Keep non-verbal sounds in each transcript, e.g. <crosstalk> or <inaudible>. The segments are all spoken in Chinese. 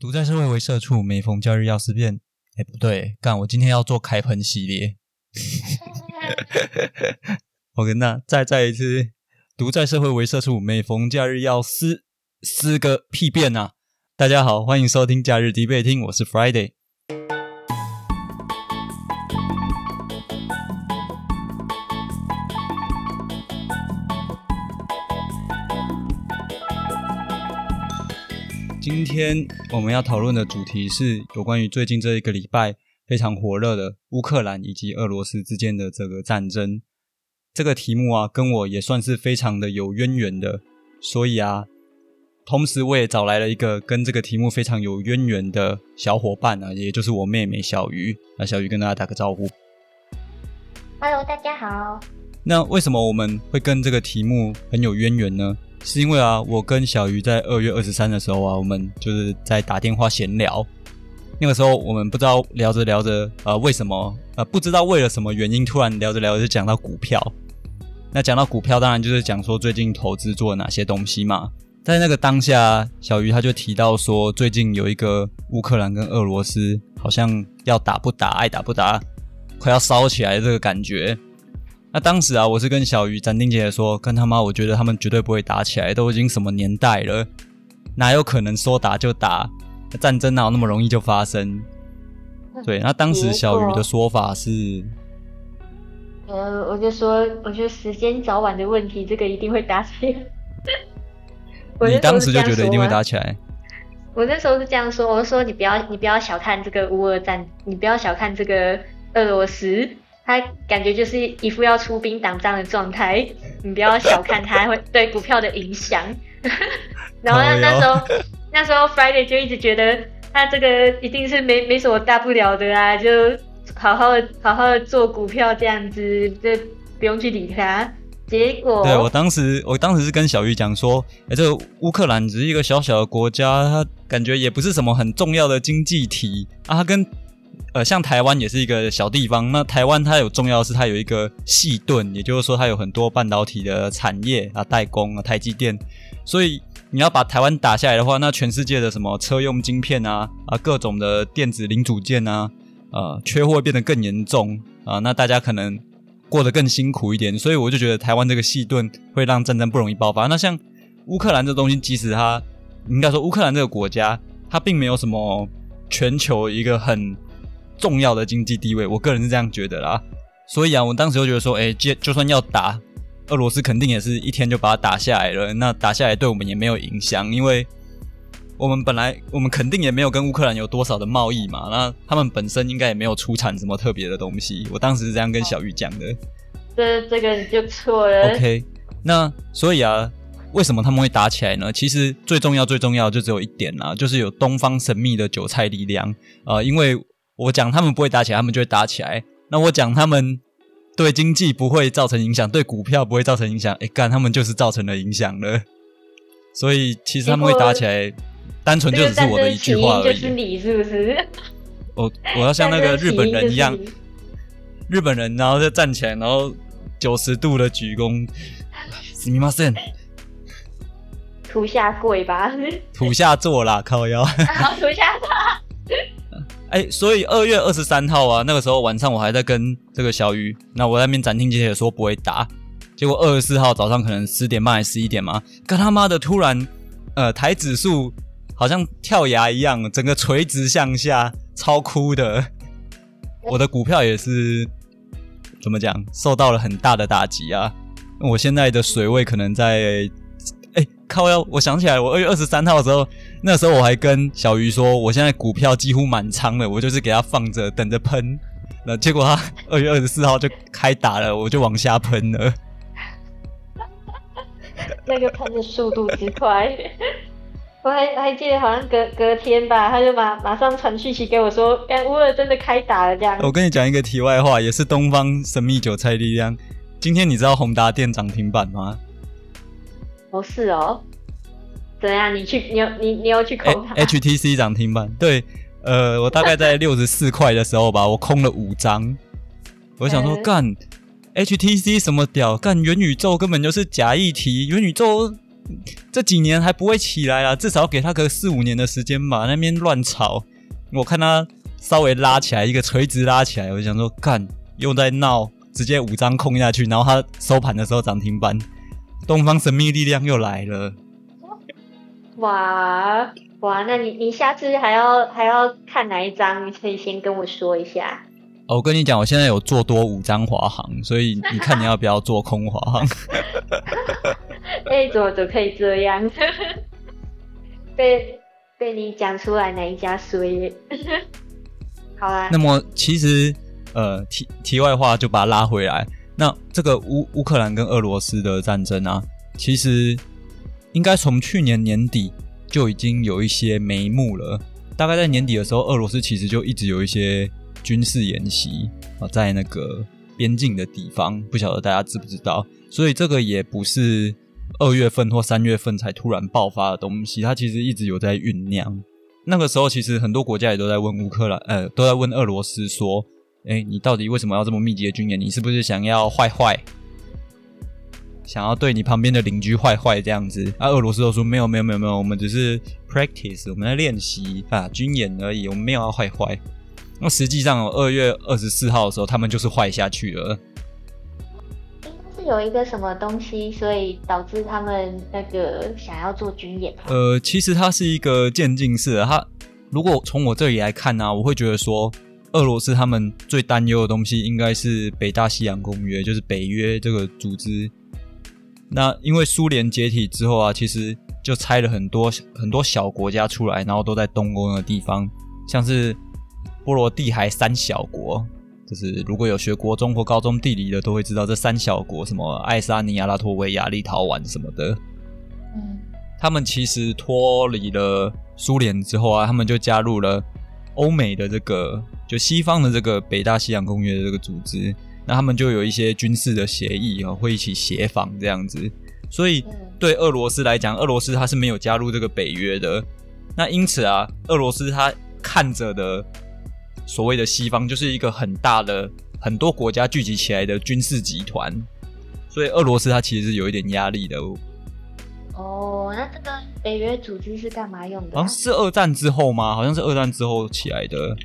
独在社会为社畜，每逢假日要思变。哎，不对，干！我今天要做开喷系列。<laughs> OK，那再再一次，独在社会为社畜，每逢假日要撕撕个屁便啊！大家好，欢迎收听假日迪贝听，我是 Friday。天我们要讨论的主题是有关于最近这一个礼拜非常火热的乌克兰以及俄罗斯之间的这个战争。这个题目啊，跟我也算是非常的有渊源的，所以啊，同时我也找来了一个跟这个题目非常有渊源的小伙伴啊，也就是我妹妹小鱼。那小鱼跟大家打个招呼。Hello，大家好。那为什么我们会跟这个题目很有渊源呢？是因为啊，我跟小鱼在二月二十三的时候啊，我们就是在打电话闲聊。那个时候我们不知道聊着聊着，呃，为什么呃，不知道为了什么原因，突然聊着聊着就讲到股票。那讲到股票，当然就是讲说最近投资做了哪些东西嘛。在那个当下，小鱼他就提到说，最近有一个乌克兰跟俄罗斯好像要打不打，爱打不打，快要烧起来这个感觉。那当时啊，我是跟小鱼、斩钉截铁说：“跟他妈，我觉得他们绝对不会打起来，都已经什么年代了，哪有可能说打就打？战争哪有那么容易就发生？”对，那当时小鱼的说法是：“呃，我就说，我觉得时间早晚的问题，这个一定会打起来。<laughs> ”你当时就觉得一定会打起来？我那时候是这样说：“我说你不要，你不要小看这个乌俄战，你不要小看这个俄罗斯。”他感觉就是一副要出兵打仗的状态，<laughs> 你不要小看他会对股票的影响。<laughs> 然后那时候，那时候 Friday 就一直觉得他这个一定是没没什么大不了的啊，就好好的好好的做股票这样子，就不用去理他。结果，对我当时我当时是跟小玉讲说，哎，这个乌克兰只是一个小小的国家，它感觉也不是什么很重要的经济体啊，它跟。呃，像台湾也是一个小地方，那台湾它有重要是它有一个细盾，也就是说它有很多半导体的产业啊，代工啊，台积电。所以你要把台湾打下来的话，那全世界的什么车用晶片啊啊，各种的电子零组件啊，呃，缺货变得更严重啊，那大家可能过得更辛苦一点。所以我就觉得台湾这个细盾会让战争不容易爆发。那像乌克兰这东西，即使它应该说乌克兰这个国家，它并没有什么全球一个很。<laughs> 重要的经济地位，我个人是这样觉得啦。所以啊，我当时就觉得说，哎，就就算要打俄罗斯，肯定也是一天就把它打下来了。那打下来对我们也没有影响，因为我们本来我们肯定也没有跟乌克兰有多少的贸易嘛。那他们本身应该也没有出产什么特别的东西。我当时是这样跟小玉讲的。这这个就错了。OK，那所以啊，为什么他们会打起来呢？其实最重要最重要就只有一点啊，就是有东方神秘的韭菜力量啊，因为。我讲他们不会打起来，他们就会打起来。那我讲他们对经济不会造成影响，对股票不会造成影响。哎，干，他们就是造成了影响了。所以其实他们会打起来，单纯就只是我的一句话而已。就是你是不是？我我要像那个日本人一样，日本人，然后就站起来，然后九十度的鞠躬。すみません。土下跪吧。土下座啦，靠腰。土<laughs> 下座。 哎，所以二月二十三号啊，那个时候晚上我还在跟这个小鱼，那我在那边斩钉截铁说不会打，结果二十四号早上可能十点半还十一点嘛，跟他妈的突然，呃，台指数好像跳崖一样，整个垂直向下，超哭的，我的股票也是怎么讲，受到了很大的打击啊，我现在的水位可能在。靠！要我想起来，我二月二十三号的时候，那时候我还跟小鱼说，我现在股票几乎满仓了，我就是给他放着，等着喷。那结果他二月二十四号就开打了，我就往下喷了。<laughs> 那个喷的速度之快，我还还记得好像隔隔天吧，他就马马上传讯息给我说，哎，乌尔真的开打了这样。我跟你讲一个题外话，也是东方神秘韭菜力量。今天你知道宏达电涨停板吗？哦，是哦，怎样？你去，你有你你要去空？HTC 涨停板，对，呃，我大概在 <laughs> 六十四块的时候吧，我空了五张。我想说，干 HTC 什么屌？干元宇宙根本就是假议题，元宇宙这几年还不会起来啊，至少给他个四五年的时间吧。那边乱炒，我看他稍微拉起来一个垂直拉起来，我就想说，干又在闹，直接五张空下去，然后他收盘的时候涨停板，东方神秘力量又来了。哇哇，那你你下次还要还要看哪一张？你可以先跟我说一下。哦，我跟你讲，我现在有做多五张华航，所以你看你要不要做空华航？<laughs> 哎，怎么怎么可以这样？<laughs> 被被你讲出来哪一家衰？<laughs> 好啦。那么其实呃，题题外话就把它拉回来。那这个乌乌克兰跟俄罗斯的战争啊，其实应该从去年年底就已经有一些眉目了。大概在年底的时候，俄罗斯其实就一直有一些。军事演习啊，在那个边境的地方，不晓得大家知不知道？所以这个也不是二月份或三月份才突然爆发的东西，它其实一直有在酝酿。那个时候，其实很多国家也都在问乌克兰，呃，都在问俄罗斯说：“哎，你到底为什么要这么密集的军演？你是不是想要坏坏，想要对你旁边的邻居坏坏这样子？”啊，俄罗斯都说：“没有，没有，没有，没有，我们只是 practice，我们在练习啊，军演而已，我们没有要坏坏。”那实际上，二月二十四号的时候，他们就是坏下去了。应该是有一个什么东西，所以导致他们那个想要做军演。呃，其实它是一个渐进式的。它如果从我这里来看呢，我会觉得说，俄罗斯他们最担忧的东西应该是北大西洋公约，就是北约这个组织。那因为苏联解体之后啊，其实就拆了很多很多小国家出来，然后都在东欧的地方，像是。波罗的海三小国，就是如果有学国中或高中地理的，都会知道这三小国，什么爱沙尼亚、拉脱维亚、立陶宛什么的。嗯，他们其实脱离了苏联之后啊，他们就加入了欧美的这个，就西方的这个北大西洋公约的这个组织。那他们就有一些军事的协议啊，会一起协防这样子。所以对俄罗斯来讲，俄罗斯它是没有加入这个北约的。那因此啊，俄罗斯它看着的。所谓的西方就是一个很大的、很多国家聚集起来的军事集团，所以俄罗斯它其实是有一点压力的。哦，那这个北约组织是干嘛用的？好像是二战之后吗？好像是二战之后起来的。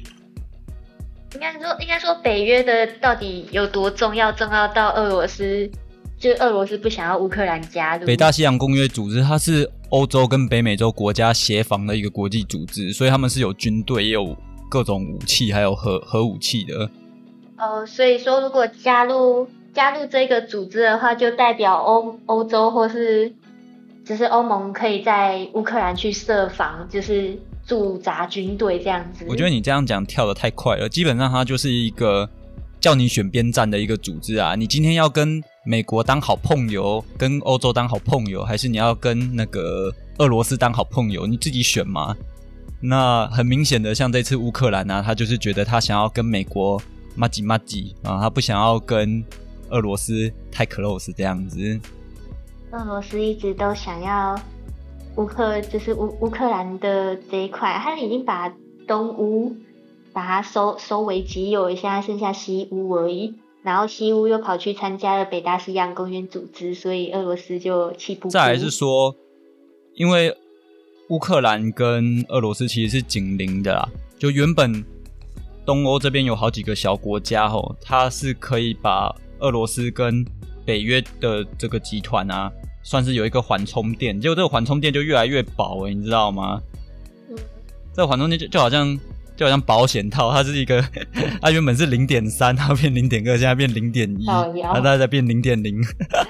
应该说，应该说北约的到底有多重要？重要到俄罗斯，就俄罗斯不想要乌克兰加入北大西洋公约组织，它是欧洲跟北美洲国家协防的一个国际组织，所以他们是有军队也有。各种武器还有核核武器的，哦，所以说如果加入加入这个组织的话，就代表欧欧洲或是只是欧盟可以在乌克兰去设防，就是驻扎军队这样子。我觉得你这样讲跳的太快了，基本上它就是一个叫你选边站的一个组织啊。你今天要跟美国当好朋友，跟欧洲当好朋友，还是你要跟那个俄罗斯当好朋友？你自己选嘛。那很明显的，像这次乌克兰啊，他就是觉得他想要跟美国马吉马吉啊，他不想要跟俄罗斯太 close 这样子。俄罗斯一直都想要乌克，就是乌乌克兰的这一块，他已经把东乌把它收收为己有，现在剩下西乌而已。然后西乌又跑去参加了北大西洋公约组织，所以俄罗斯就气不。再来是说，因为。乌克兰跟俄罗斯其实是紧邻的啦，就原本东欧这边有好几个小国家吼，它是可以把俄罗斯跟北约的这个集团啊，算是有一个缓冲垫，结果这个缓冲垫就越来越薄哎，你知道吗？这个缓冲垫就就好像。就好像保险套，它是一个，<laughs> 它原本是零点三，它变零点二，现在变零点一，它再再变零点零，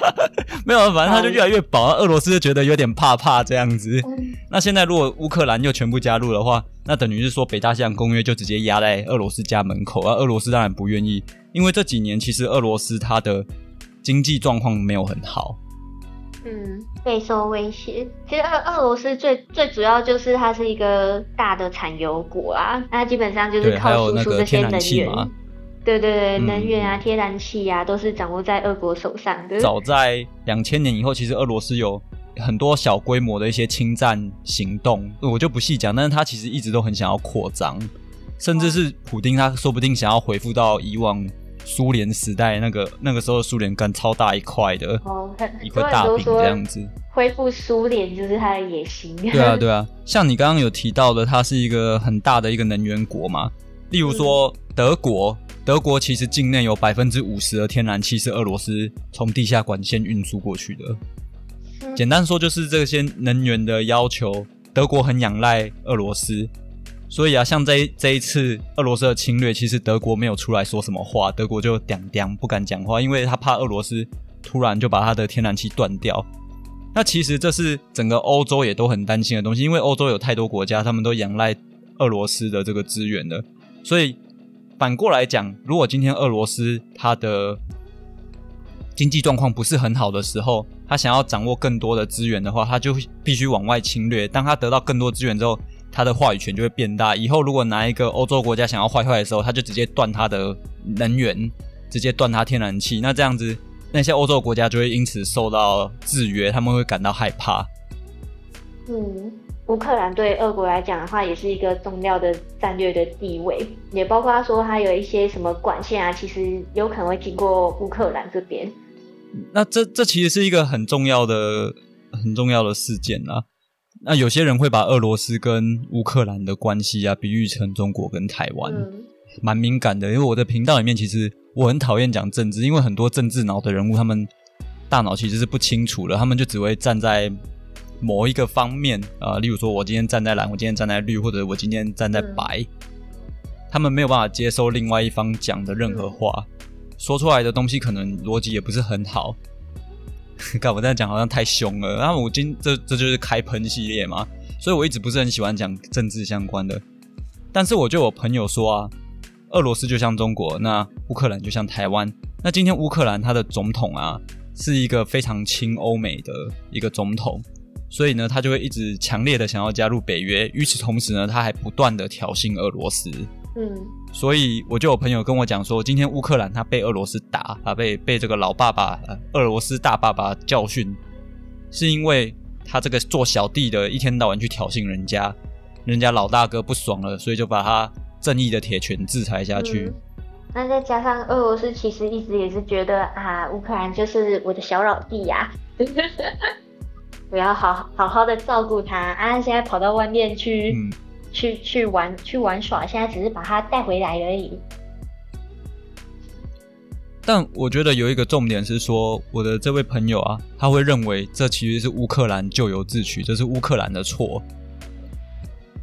<laughs> 没有，反正它就越来越薄。俄罗斯就觉得有点怕怕这样子。那现在如果乌克兰又全部加入的话，那等于是说北大西洋公约就直接压在俄罗斯家门口而。俄罗斯当然不愿意，因为这几年其实俄罗斯它的经济状况没有很好。嗯，备受威胁。其实俄俄罗斯最最主要就是它是一个大的产油国啊，那基本上就是靠输出这些能源。对对对，能源啊，天然气啊，都是掌握在俄国手上的。早在两千年以后，其实俄罗斯有很多小规模的一些侵占行动，我就不细讲。但是他其实一直都很想要扩张，甚至是普丁，他说不定想要回复到以往苏联时代那个那个时候苏联干超大一块的，哦，一块大饼这样子。恢复苏联就是他的野心。对啊，对啊，像你刚刚有提到的，它是一个很大的一个能源国嘛。例如说德国，德国其实境内有百分之五十的天然气是俄罗斯从地下管线运输过去的。嗯简单说，就是这些能源的要求，德国很仰赖俄罗斯。所以啊，像这这一次俄罗斯的侵略，其实德国没有出来说什么话，德国就嗲嗲不敢讲话，因为他怕俄罗斯突然就把他的天然气断掉。那其实这是整个欧洲也都很担心的东西，因为欧洲有太多国家，他们都仰赖俄罗斯的这个资源的，所以反过来讲，如果今天俄罗斯它的经济状况不是很好的时候，他想要掌握更多的资源的话，他就必须往外侵略。当他得到更多资源之后，他的话语权就会变大。以后如果哪一个欧洲国家想要坏坏的时候，他就直接断他的能源，直接断他天然气。那这样子，那些欧洲国家就会因此受到制约，他们会感到害怕。嗯，乌克兰对俄国来讲的话，也是一个重要的战略的地位，也包括他说他有一些什么管线啊，其实有可能会经过乌克兰这边。那这这其实是一个很重要的、很重要的事件啦。那有些人会把俄罗斯跟乌克兰的关系啊，比喻成中国跟台湾。嗯蛮敏感的，因为我的频道里面其实我很讨厌讲政治，因为很多政治脑的人物，他们大脑其实是不清楚的，他们就只会站在某一个方面啊、呃例如说我今天站在蓝，我今天站在绿，或者我今天站在白，他们没有办法接受另外一方讲的任何话，说出来的东西可能逻辑也不是很好。<laughs> 干我这样讲好像太凶了，然后我今这这就是开喷系列嘛，所以我一直不是很喜欢讲政治相关的。但是我就有朋友说啊，俄罗斯就像中国，那乌克兰就像台湾。那今天乌克兰它的总统啊，是一个非常亲欧美的一个总统，所以呢，他就会一直强烈的想要加入北约。与此同时呢，他还不断的挑衅俄罗斯。嗯所以我就有朋友跟我讲说，今天乌克兰他被俄罗斯打，他被被这个老爸爸、呃俄罗斯大爸爸教训，是因为他这个做小弟的一天到晚去挑衅人家，人家老大哥不爽了，所以就把他正义的铁拳制裁下去。嗯那再加上俄罗斯其实一直也是觉得啊，乌克兰就是我的小老弟呀、<laughs> 我要好好好的照顾他啊。现在跑到外面去、嗯，去去玩去玩耍，现在只是把他带回来而已。但我觉得有一个重点是说，我的这位朋友啊，他会认为这其实是乌克兰咎由自取，这是乌克兰的错。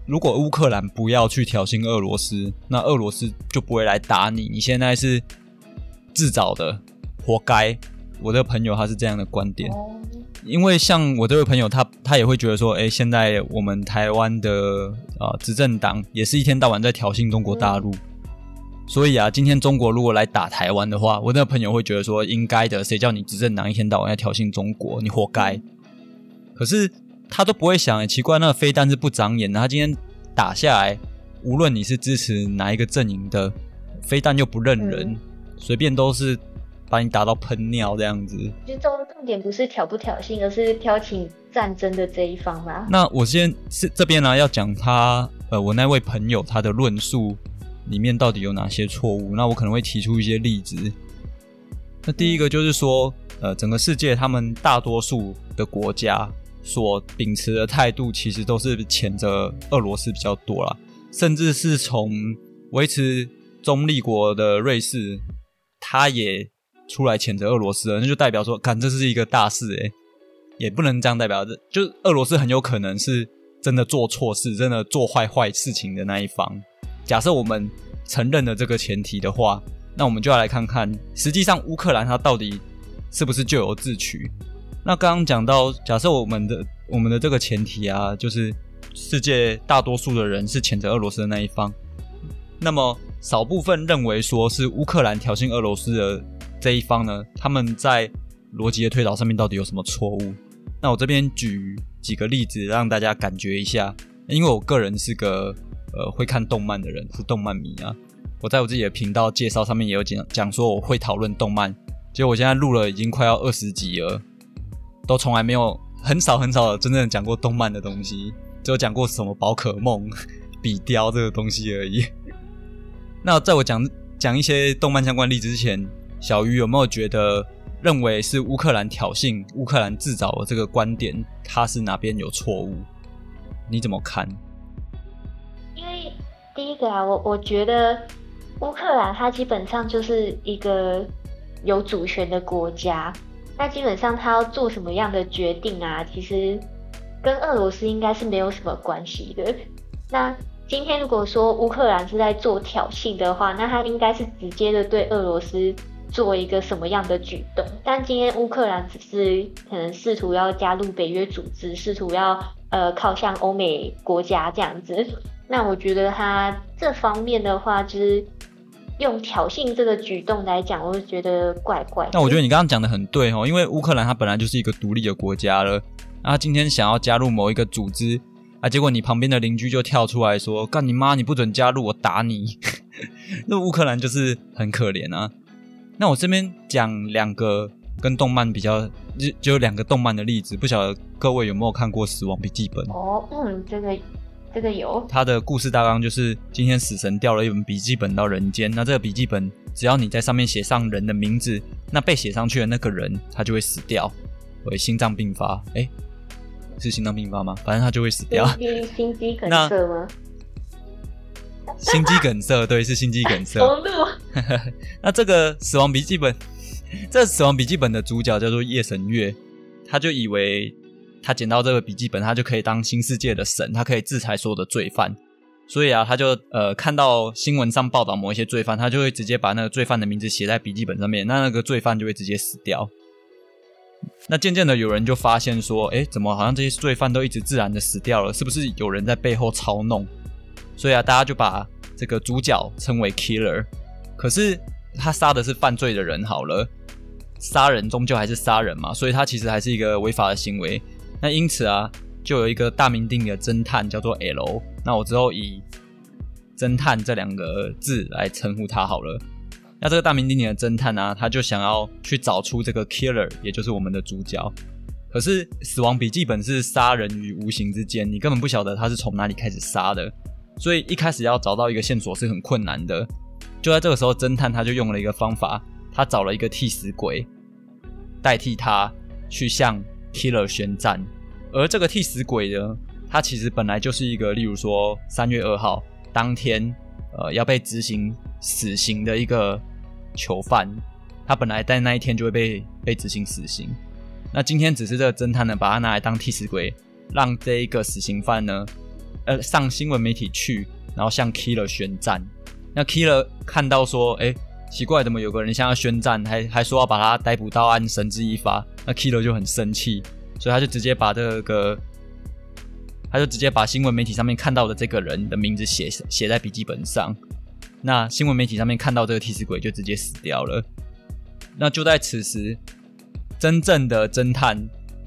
如果乌克兰不要去挑衅俄罗斯，那俄罗斯就不会来打你。你现在是自找的，活该。我的朋友他是这样的观点，哦，因为像我这位朋友，他他也会觉得说，哎，现在我们台湾的啊执政党也是一天到晚在挑衅中国大陆，所以啊，今天中国如果来打台湾的话，我那个朋友会觉得说，应该的，谁叫你执政党一天到晚在挑衅中国，你活该。可是他都不会想，哎，奇怪，那个飞弹是不长眼的，他今天打下来，无论你是支持哪一个阵营的，飞弹又不认人嗯，随便都是把你打到喷尿这样子。就重重点不是挑不挑衅，而是挑起战争的这一方嘛。那我先是这边呢要讲他呃我那位朋友他的论述里面到底有哪些错误，那我可能会提出一些例子。那第一个就是说，呃，整个世界他们大多数的国家所秉持的态度，其实都是谴责俄罗斯比较多啦，甚至是从维持中立国的瑞士，他也出来谴责俄罗斯了，那就代表说，看这是一个大事诶、也不能这样代表，这就是俄罗斯很有可能是真的做错事，真的做坏坏事情的那一方。假设我们承认了这个前提的话，那我们就要来看看，实际上乌克兰它到底是不是咎由自取？那刚刚讲到，假设我们的我们的这个前提啊，就是世界大多数的人是谴责俄罗斯的那一方，那么少部分认为说是乌克兰挑衅俄罗斯的这一方呢，他们在逻辑的推导上面到底有什么错误？那我这边举几个例子让大家感觉一下，因为我个人是个呃会看动漫的人，是动漫迷啊。我在我自己的频道介绍上面也有讲讲说我会讨论动漫，结果我现在录了已经快要二十集了，都从来没有很少很少的真正讲过动漫的东西，只有讲过什么宝可梦、<laughs> 比雕这个东西而已。那在我讲讲一些动漫相关例子之前，小鱼有没有觉得认为是乌克兰挑衅、乌克兰自找的这个观点，它是哪边有错误？你怎么看？因为第一个啊，我我觉得乌克兰它基本上就是一个有主权的国家，那基本上它要做什么样的决定啊，其实跟俄罗斯应该是没有什么关系的。<laughs> 那今天如果说乌克兰是在做挑衅的话，那他应该是直接的对俄罗斯做一个什么样的举动？但今天乌克兰只是可能试图要加入北约组织，试图要呃靠向欧美国家这样子。<laughs> 那我觉得他这方面的话，就是用挑衅这个举动来讲，我就觉得怪怪。那我觉得你刚刚讲的很对哦，因为乌克兰它本来就是一个独立的国家了，那今天想要加入某一个组织。啊！结果你旁边的邻居就跳出来说：“干你妈！你不准加入，我打你！” <laughs> 那乌克兰就是很可怜啊。那我这边讲两个跟动漫比较，就就两个动漫的例子，不晓得各位有没有看过《死亡笔记本》？哦，嗯，这个这个有。他的故事大纲就是：今天死神掉了一本笔记本到人间，那这个笔记本只要你在上面写上人的名字，那被写上去的那个人他就会死掉，会心脏病发。哎。是心脏病发吗？反正他就会死掉。心肌梗塞吗？心肌梗塞，对，是心肌梗塞。<laughs> 那这个死亡笔记本，这死亡笔记本的主角叫做夜神月，他就以为他捡到这个笔记本，他就可以当新世界的神，他可以制裁所有的罪犯。所以啊，他就呃看到新闻上报道某一些罪犯，他就会直接把那个罪犯的名字写在笔记本上面，那那个罪犯就会直接死掉。那渐渐的，有人就发现说：“哎，怎么好像这些罪犯都一直自然的死掉了？是不是有人在背后操弄？”所以啊，大家就把这个主角称为 Killer。可是他杀的是犯罪的人，好了，杀人终究还是杀人嘛，所以他其实还是一个违法的行为。那因此啊，就有一个大名鼎鼎的侦探叫做 L。那我之后以侦探这两个字来称呼他好了。那这个大名鼎鼎的侦探呢，他就想要去找出这个 killer，也就是我们的主角。可是死亡笔记本是杀人于无形之间，你根本不晓得他是从哪里开始杀的，所以一开始要找到一个线索是很困难的。就在这个时候，侦探他就用了一个方法，他找了一个替死鬼，代替他去向 killer 宣战。而这个替死鬼呢，他其实本来就是一个，例如说三月二号当天，呃，要被执行死刑的一个。囚犯，他本来在那一天就会被被执行死刑。那今天只是这个侦探呢，把他拿来当替死鬼，让这一个死刑犯呢，呃，上新闻媒体去，然后向 Killer 宣战。那 Killer 看到说，哎，奇怪，怎么有个人向他宣战，还还说要把他逮捕到案，绳之以法。那 Killer 就很生气，所以他就直接把这个，他就直接把新闻媒体上面看到的这个人的名字写写在笔记本上。那新闻媒体上面看到这个替死鬼就直接死掉了。那就在此时，真正的侦探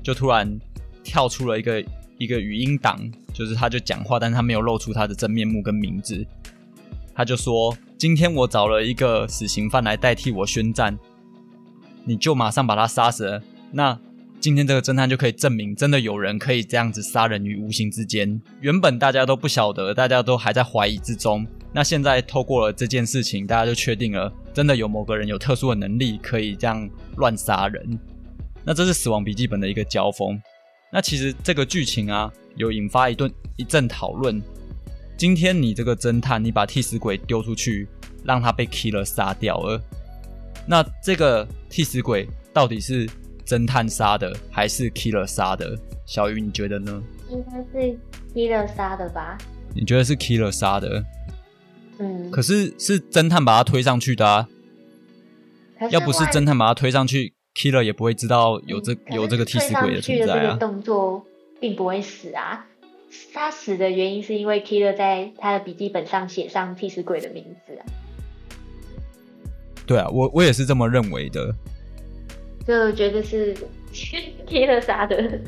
就突然跳出了一个一个语音档，就是他就讲话，但是他没有露出他的真面目跟名字。他就说：“今天我找了一个死刑犯来代替我宣战，你就马上把他杀死了。”那今天这个侦探就可以证明，真的有人可以这样子杀人于无形之间。原本大家都不晓得，大家都还在怀疑之中。那现在透过了这件事情，大家就确定了，真的有某个人有特殊的能力，可以这样乱杀人。那这是《死亡笔记本》的一个交锋。那其实这个剧情啊，有引发一顿一阵讨论。今天你这个侦探，你把替死鬼丢出去，让他被 killer 杀掉了。那这个替死鬼到底是侦探杀的，还是 killer 杀的？小鱼，你觉得呢？应该是 killer 杀的吧？你觉得是 killer 杀的？嗯，可是是侦探把他推上去的啊，要不是侦探把他推上去，Killer 也不会知道有这有这个替死鬼的存在啊。动作并不会死啊，他死的原因是因为 Killer 在他的笔记本上写上替死鬼的名字啊。对啊，我我也是这么认为的。就觉得是 <laughs> Killer 杀的，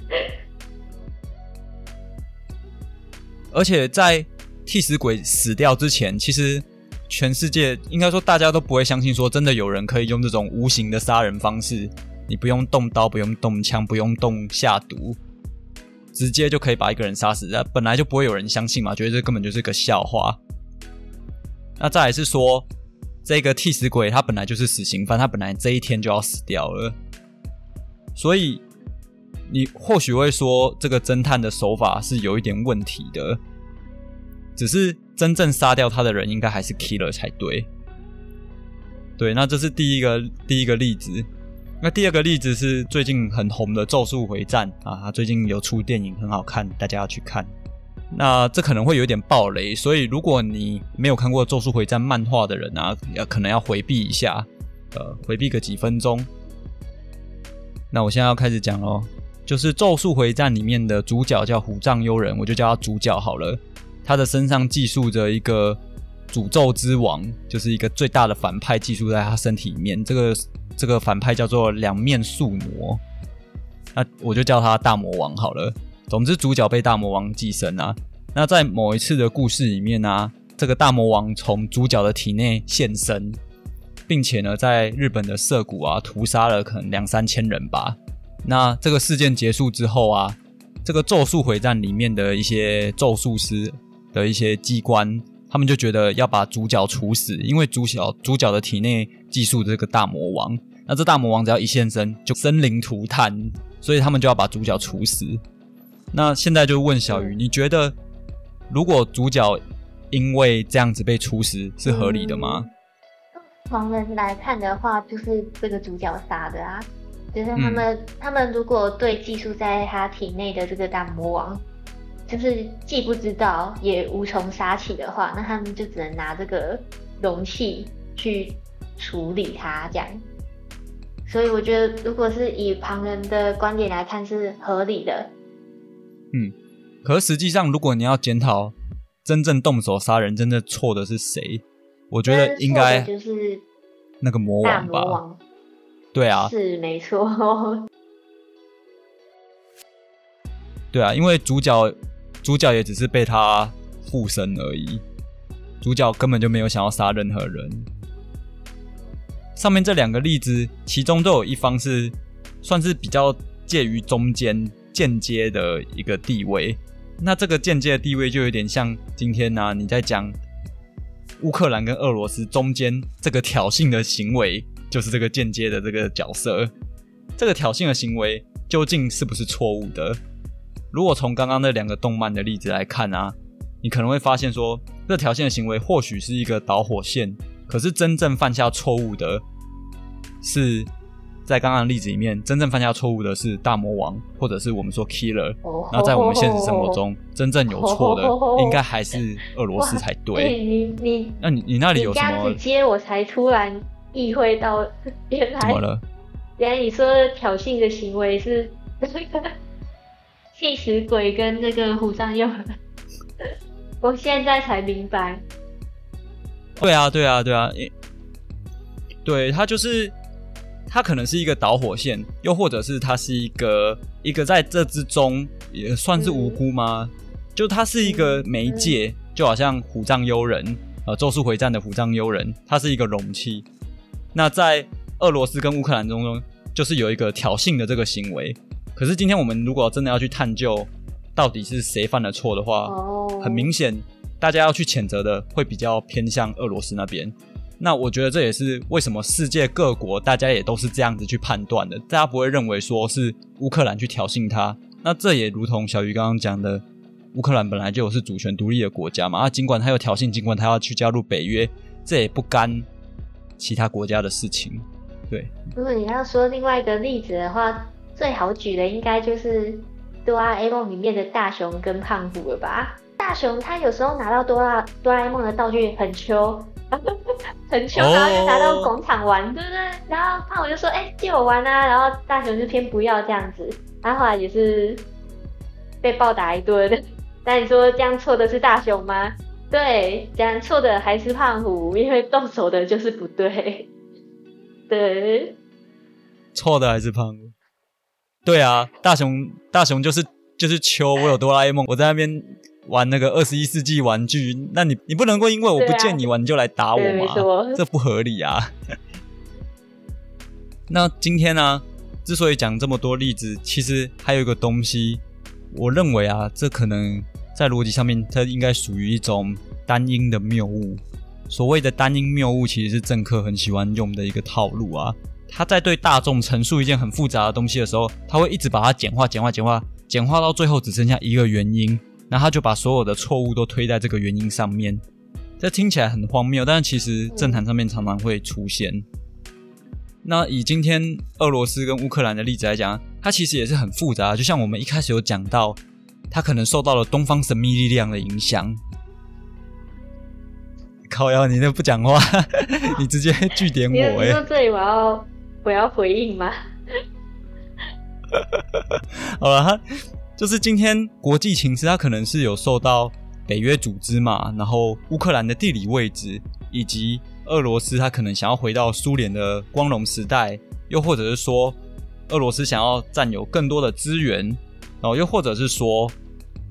而且在。替死鬼死掉之前，其实全世界应该说大家都不会相信，说真的有人可以用这种无形的杀人方式，你不用动刀，不用动枪，不用动下毒，直接就可以把一个人杀死。那本来就不会有人相信嘛，觉得这根本就是个笑话。那再来是说，这个替死鬼他本来就是死刑犯，他本来这一天就要死掉了，所以你或许会说这个侦探的手法是有一点问题的，只是真正杀掉他的人应该还是 killer 才对。对，那这是第一个第一个例子。那第二个例子是最近很红的《咒术回战》啊，他最近有出电影，很好看，大家要去看。那这可能会有点暴雷，所以如果你没有看过《咒术回战》漫画的人啊，要可能要回避一下，呃，回避个几分钟。那我现在要开始讲喽，就是《咒术回战》里面的主角叫虎杖悠仁，我就叫他主角好了。他的身上寄宿着一个诅咒之王，就是一个最大的反派寄宿在他身体里面。这个。这个反派叫做两面宿魔，那我就叫他大魔王好了。总之，主角被大魔王寄生啊。那在某一次的故事里面呢，这个大魔王从主角的体内现身，并且呢，在日本的涩谷啊屠杀了可能两三千人吧。那这个事件结束之后啊，这个咒术回战里面的一些咒术师的一些机关。他们就觉得要把主角处死，因为主角主角的体内寄宿这个大魔王，那这大魔王只要一现身就生灵涂炭，所以他们就要把主角处死。那现在就问小鱼，你觉得如果主角因为这样子被处死是合理的吗？从人来看的话，就是这个主角杀的啊，就是他们他们如果对寄宿在他体内的这个大魔王。就是既不知道也无从杀起的话，那他们就只能拿这个容器去处理它，这样。所以我觉得，如果是以旁人的观点来看，是合理的。嗯，可实际上，如果你要检讨真正动手杀人，真正错的是谁？我觉得应该就是那个魔王吧。对啊，是没错。<laughs> 对啊，因为主角。主角也只是被他附身而已，主角根本就没有想要杀任何人。上面这两个例子，其中都有一方是算是比较介于中间、间接的一个地位。那这个间接的地位就有点像今天呢，你在讲乌克兰跟俄罗斯中间这个挑衅的行为，就是这个间接的这个角色。这个挑衅的行为究竟是不是错误的？如果从刚刚那两个动漫的例子来看啊，你可能会发现说，这条线的行为或许是一个导火线，可是真正犯下错误的是在刚刚的例子里面，真正犯下错误的是大魔王，或者是我们说 killer。那在我们现实生活中，真正有错的应该还是俄罗斯才对。你你，那你你那里有什么？接我才突然意会到，原来怎么了？原来你说挑衅的行为是。替死鬼跟这个虎杖佑，我现在才明白。对啊，对啊，对啊，对他就是他可能是一个导火线，又或者是他是一个一个在这之中也算是无辜吗？就他是一个媒介，就好像虎杖悠人，呃，咒术回战的虎杖悠人，他是一个容器。那在俄罗斯跟乌克兰中中，就是有一个挑衅的这个行为。可是今天我们如果真的要去探究到底是谁犯了错的话，很明显，大家要去谴责的会比较偏向俄罗斯那边。那我觉得这也是为什么世界各国大家也都是这样子去判断的，大家不会认为说是乌克兰去挑衅他。那这也如同小鱼刚刚讲的，乌克兰本来就是主权独立的国家嘛，啊，尽管他有挑衅，尽管他要去加入北约，这也不干其他国家的事情。对，如果你要说另外一个例子的话。最好举的应该就是哆啦 A 梦里面的大雄跟胖虎了吧？大雄他有时候拿到哆啦哆啦 A 梦的道具很秋，<laughs> 很秋，然后就拿到广场玩，对不对？然后胖虎就说：“哎，借我玩啊！”然后大雄就偏不要这样子，然后后来也是被暴打一顿。<laughs> 但你说这样错的是大雄吗？对，这样错的还是胖虎，因为动手的就是不对。对，错的还是胖虎。对啊，大雄大雄就是就是秋，我有哆啦 A 梦，我在那边玩那个二十一世纪玩具，那你你不能够因为我不见你玩你就来打我嘛？<laughs> 这不合理啊！那今天呢，之所以讲这么多例子，其实还有一个东西，我认为啊，这可能在逻辑上面，它应该属于一种单因的谬误。所谓的单因谬误，其实是政客很喜欢用的一个套路啊。他在对大众陈述一件很复杂的东西的时候，他会一直把它简化、简化、简化、简化到最后只剩下一个原因，然后他就把所有的错误都推在这个原因上面。这听起来很荒谬，但是其实政坛上面常常会出现。那以今天俄罗斯跟乌克兰的例子来讲，它其实也是很复杂。就像我们一开始有讲到，它可能受到了东方神秘力量的影响。靠腰，你那不讲话，<laughs> 你直接据点我哎。说这里我要我要回应吗？<laughs> 好了，就是今天国际情势，它可能是有受到。北约组织嘛，然后乌克兰的地理位置，以及俄罗斯他可能想要回到苏联的光荣时代，又或者是说俄罗斯想要占有更多的资源，然后又或者是说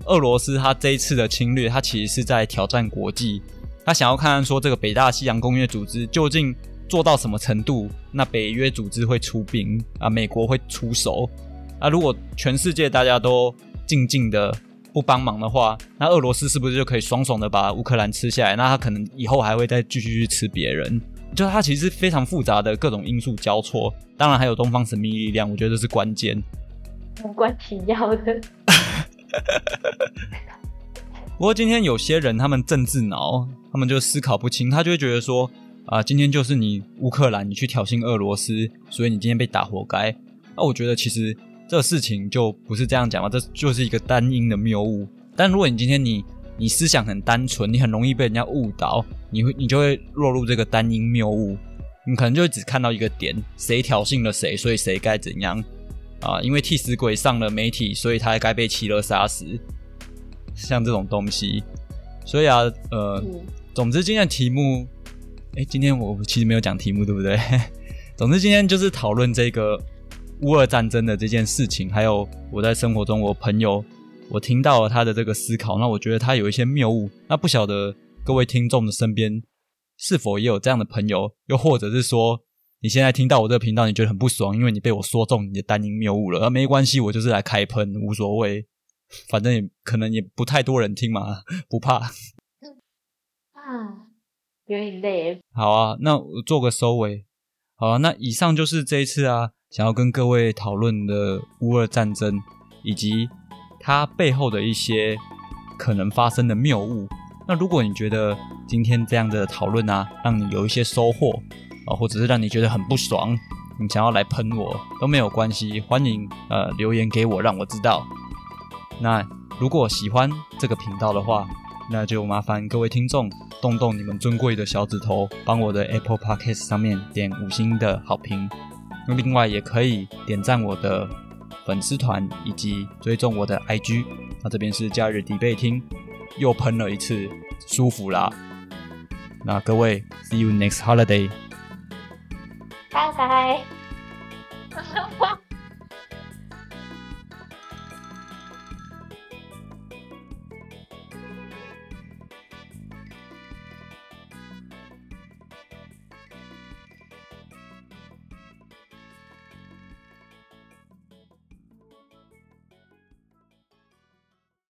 俄罗斯他这一次的侵略，他其实是在挑战国际，他想要看看说这个北大西洋公约组织究竟做到什么程度，那北约组织会出兵啊，美国会出手啊，如果全世界大家都静静的。不帮忙的话，那俄罗斯是不是就可以爽爽的把乌克兰吃下来？那他可能以后还会再继续去吃别人。就它其实是非常复杂的各种因素交错，当然还有东方神秘力量，我觉得是关键。无关紧要的。不过今天有些人他们政治脑，他们就思考不清，他就会觉得说啊，今天就是你乌克兰，你去挑衅俄罗斯，所以你今天被打活该。那我觉得其实。这个事情就不是这样讲嘛，这就是一个单因的谬误。但如果你今天你你思想很单纯，你很容易被人家误导，你会你就会落入这个单因谬误。你可能就会只看到一个点，谁挑衅了谁，所以谁该怎样啊？因为替死鬼上了媒体，所以他该被齐勒杀死。像这种东西，所以啊，呃，总之今天的题目，哎，今天我其实没有讲题目，对不对？<laughs> 总之今天就是讨论这个。乌俄战争的这件事情，还有我在生活中，我朋友我听到了他的这个思考，那我觉得他有一些谬误。那不晓得各位听众的身边是否也有这样的朋友，又或者是说你现在听到我这个频道，你觉得很不爽，因为你被我说中你的单音谬误了。而没关系，我就是来开喷，无所谓，反正也可能也不太多人听嘛，<laughs> 不怕。啊，<laughs> 有点累。好啊，那我做个收尾。好啊，那以上就是这一次啊。想要跟各位讨论的乌俄战争，以及它背后的一些可能发生的谬误。那如果你觉得今天这样的讨论啊，让你有一些收获啊，或者是让你觉得很不爽，你想要来喷我都没有关系，欢迎呃留言给我，让我知道。那如果喜欢这个频道的话，那就麻烦各位听众动动你们尊贵的小指头，帮我的 Apple Podcast 上面点五星的好评。那另外也可以点赞我的粉丝团，以及追踪我的 IG。那这边是假日迪贝厅，又喷了一次，舒服啦。那各位，See you next holiday。拜拜。